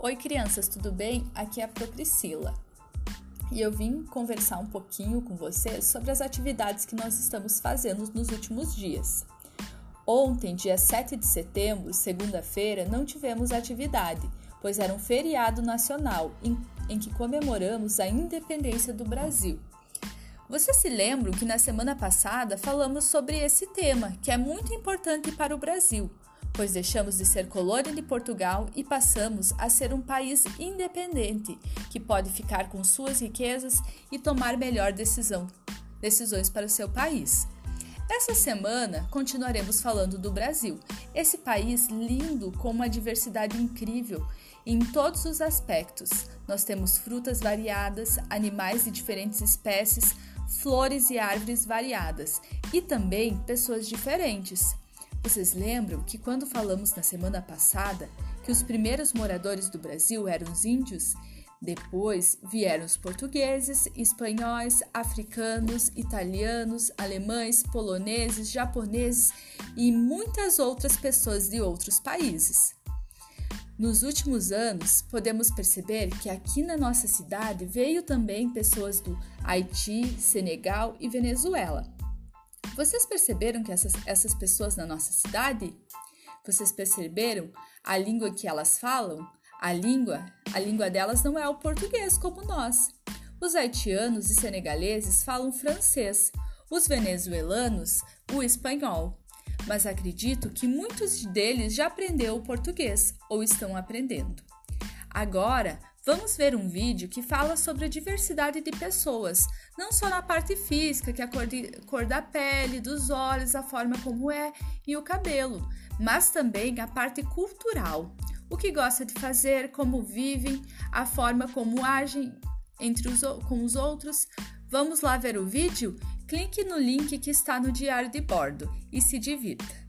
Oi, crianças, tudo bem? Aqui é a Pro Priscila e eu vim conversar um pouquinho com vocês sobre as atividades que nós estamos fazendo nos últimos dias. Ontem, dia 7 de setembro, segunda-feira, não tivemos atividade, pois era um feriado nacional em, em que comemoramos a independência do Brasil. Vocês se lembram que na semana passada falamos sobre esse tema, que é muito importante para o Brasil, pois deixamos de ser colônia de Portugal e passamos a ser um país independente, que pode ficar com suas riquezas e tomar melhor decisão, decisões para o seu país. Essa semana continuaremos falando do Brasil, esse país lindo com uma diversidade incrível em todos os aspectos. Nós temos frutas variadas, animais de diferentes espécies, flores e árvores variadas e também pessoas diferentes. Vocês lembram que quando falamos na semana passada que os primeiros moradores do Brasil eram os índios? Depois vieram os portugueses, espanhóis, africanos, italianos, alemães, poloneses, japoneses e muitas outras pessoas de outros países. Nos últimos anos, podemos perceber que aqui na nossa cidade veio também pessoas do Haiti, Senegal e Venezuela. Vocês perceberam que essas, essas pessoas na nossa cidade? Vocês perceberam a língua que elas falam? A língua, a língua delas não é o português como nós. Os haitianos e senegaleses falam francês, os venezuelanos o espanhol. Mas acredito que muitos deles já aprenderam o português ou estão aprendendo. Agora, Vamos ver um vídeo que fala sobre a diversidade de pessoas, não só na parte física, que é a cor, de, cor da pele, dos olhos, a forma como é e o cabelo, mas também a parte cultural, o que gosta de fazer, como vivem, a forma como agem entre os, com os outros. Vamos lá ver o vídeo? Clique no link que está no diário de bordo e se divirta.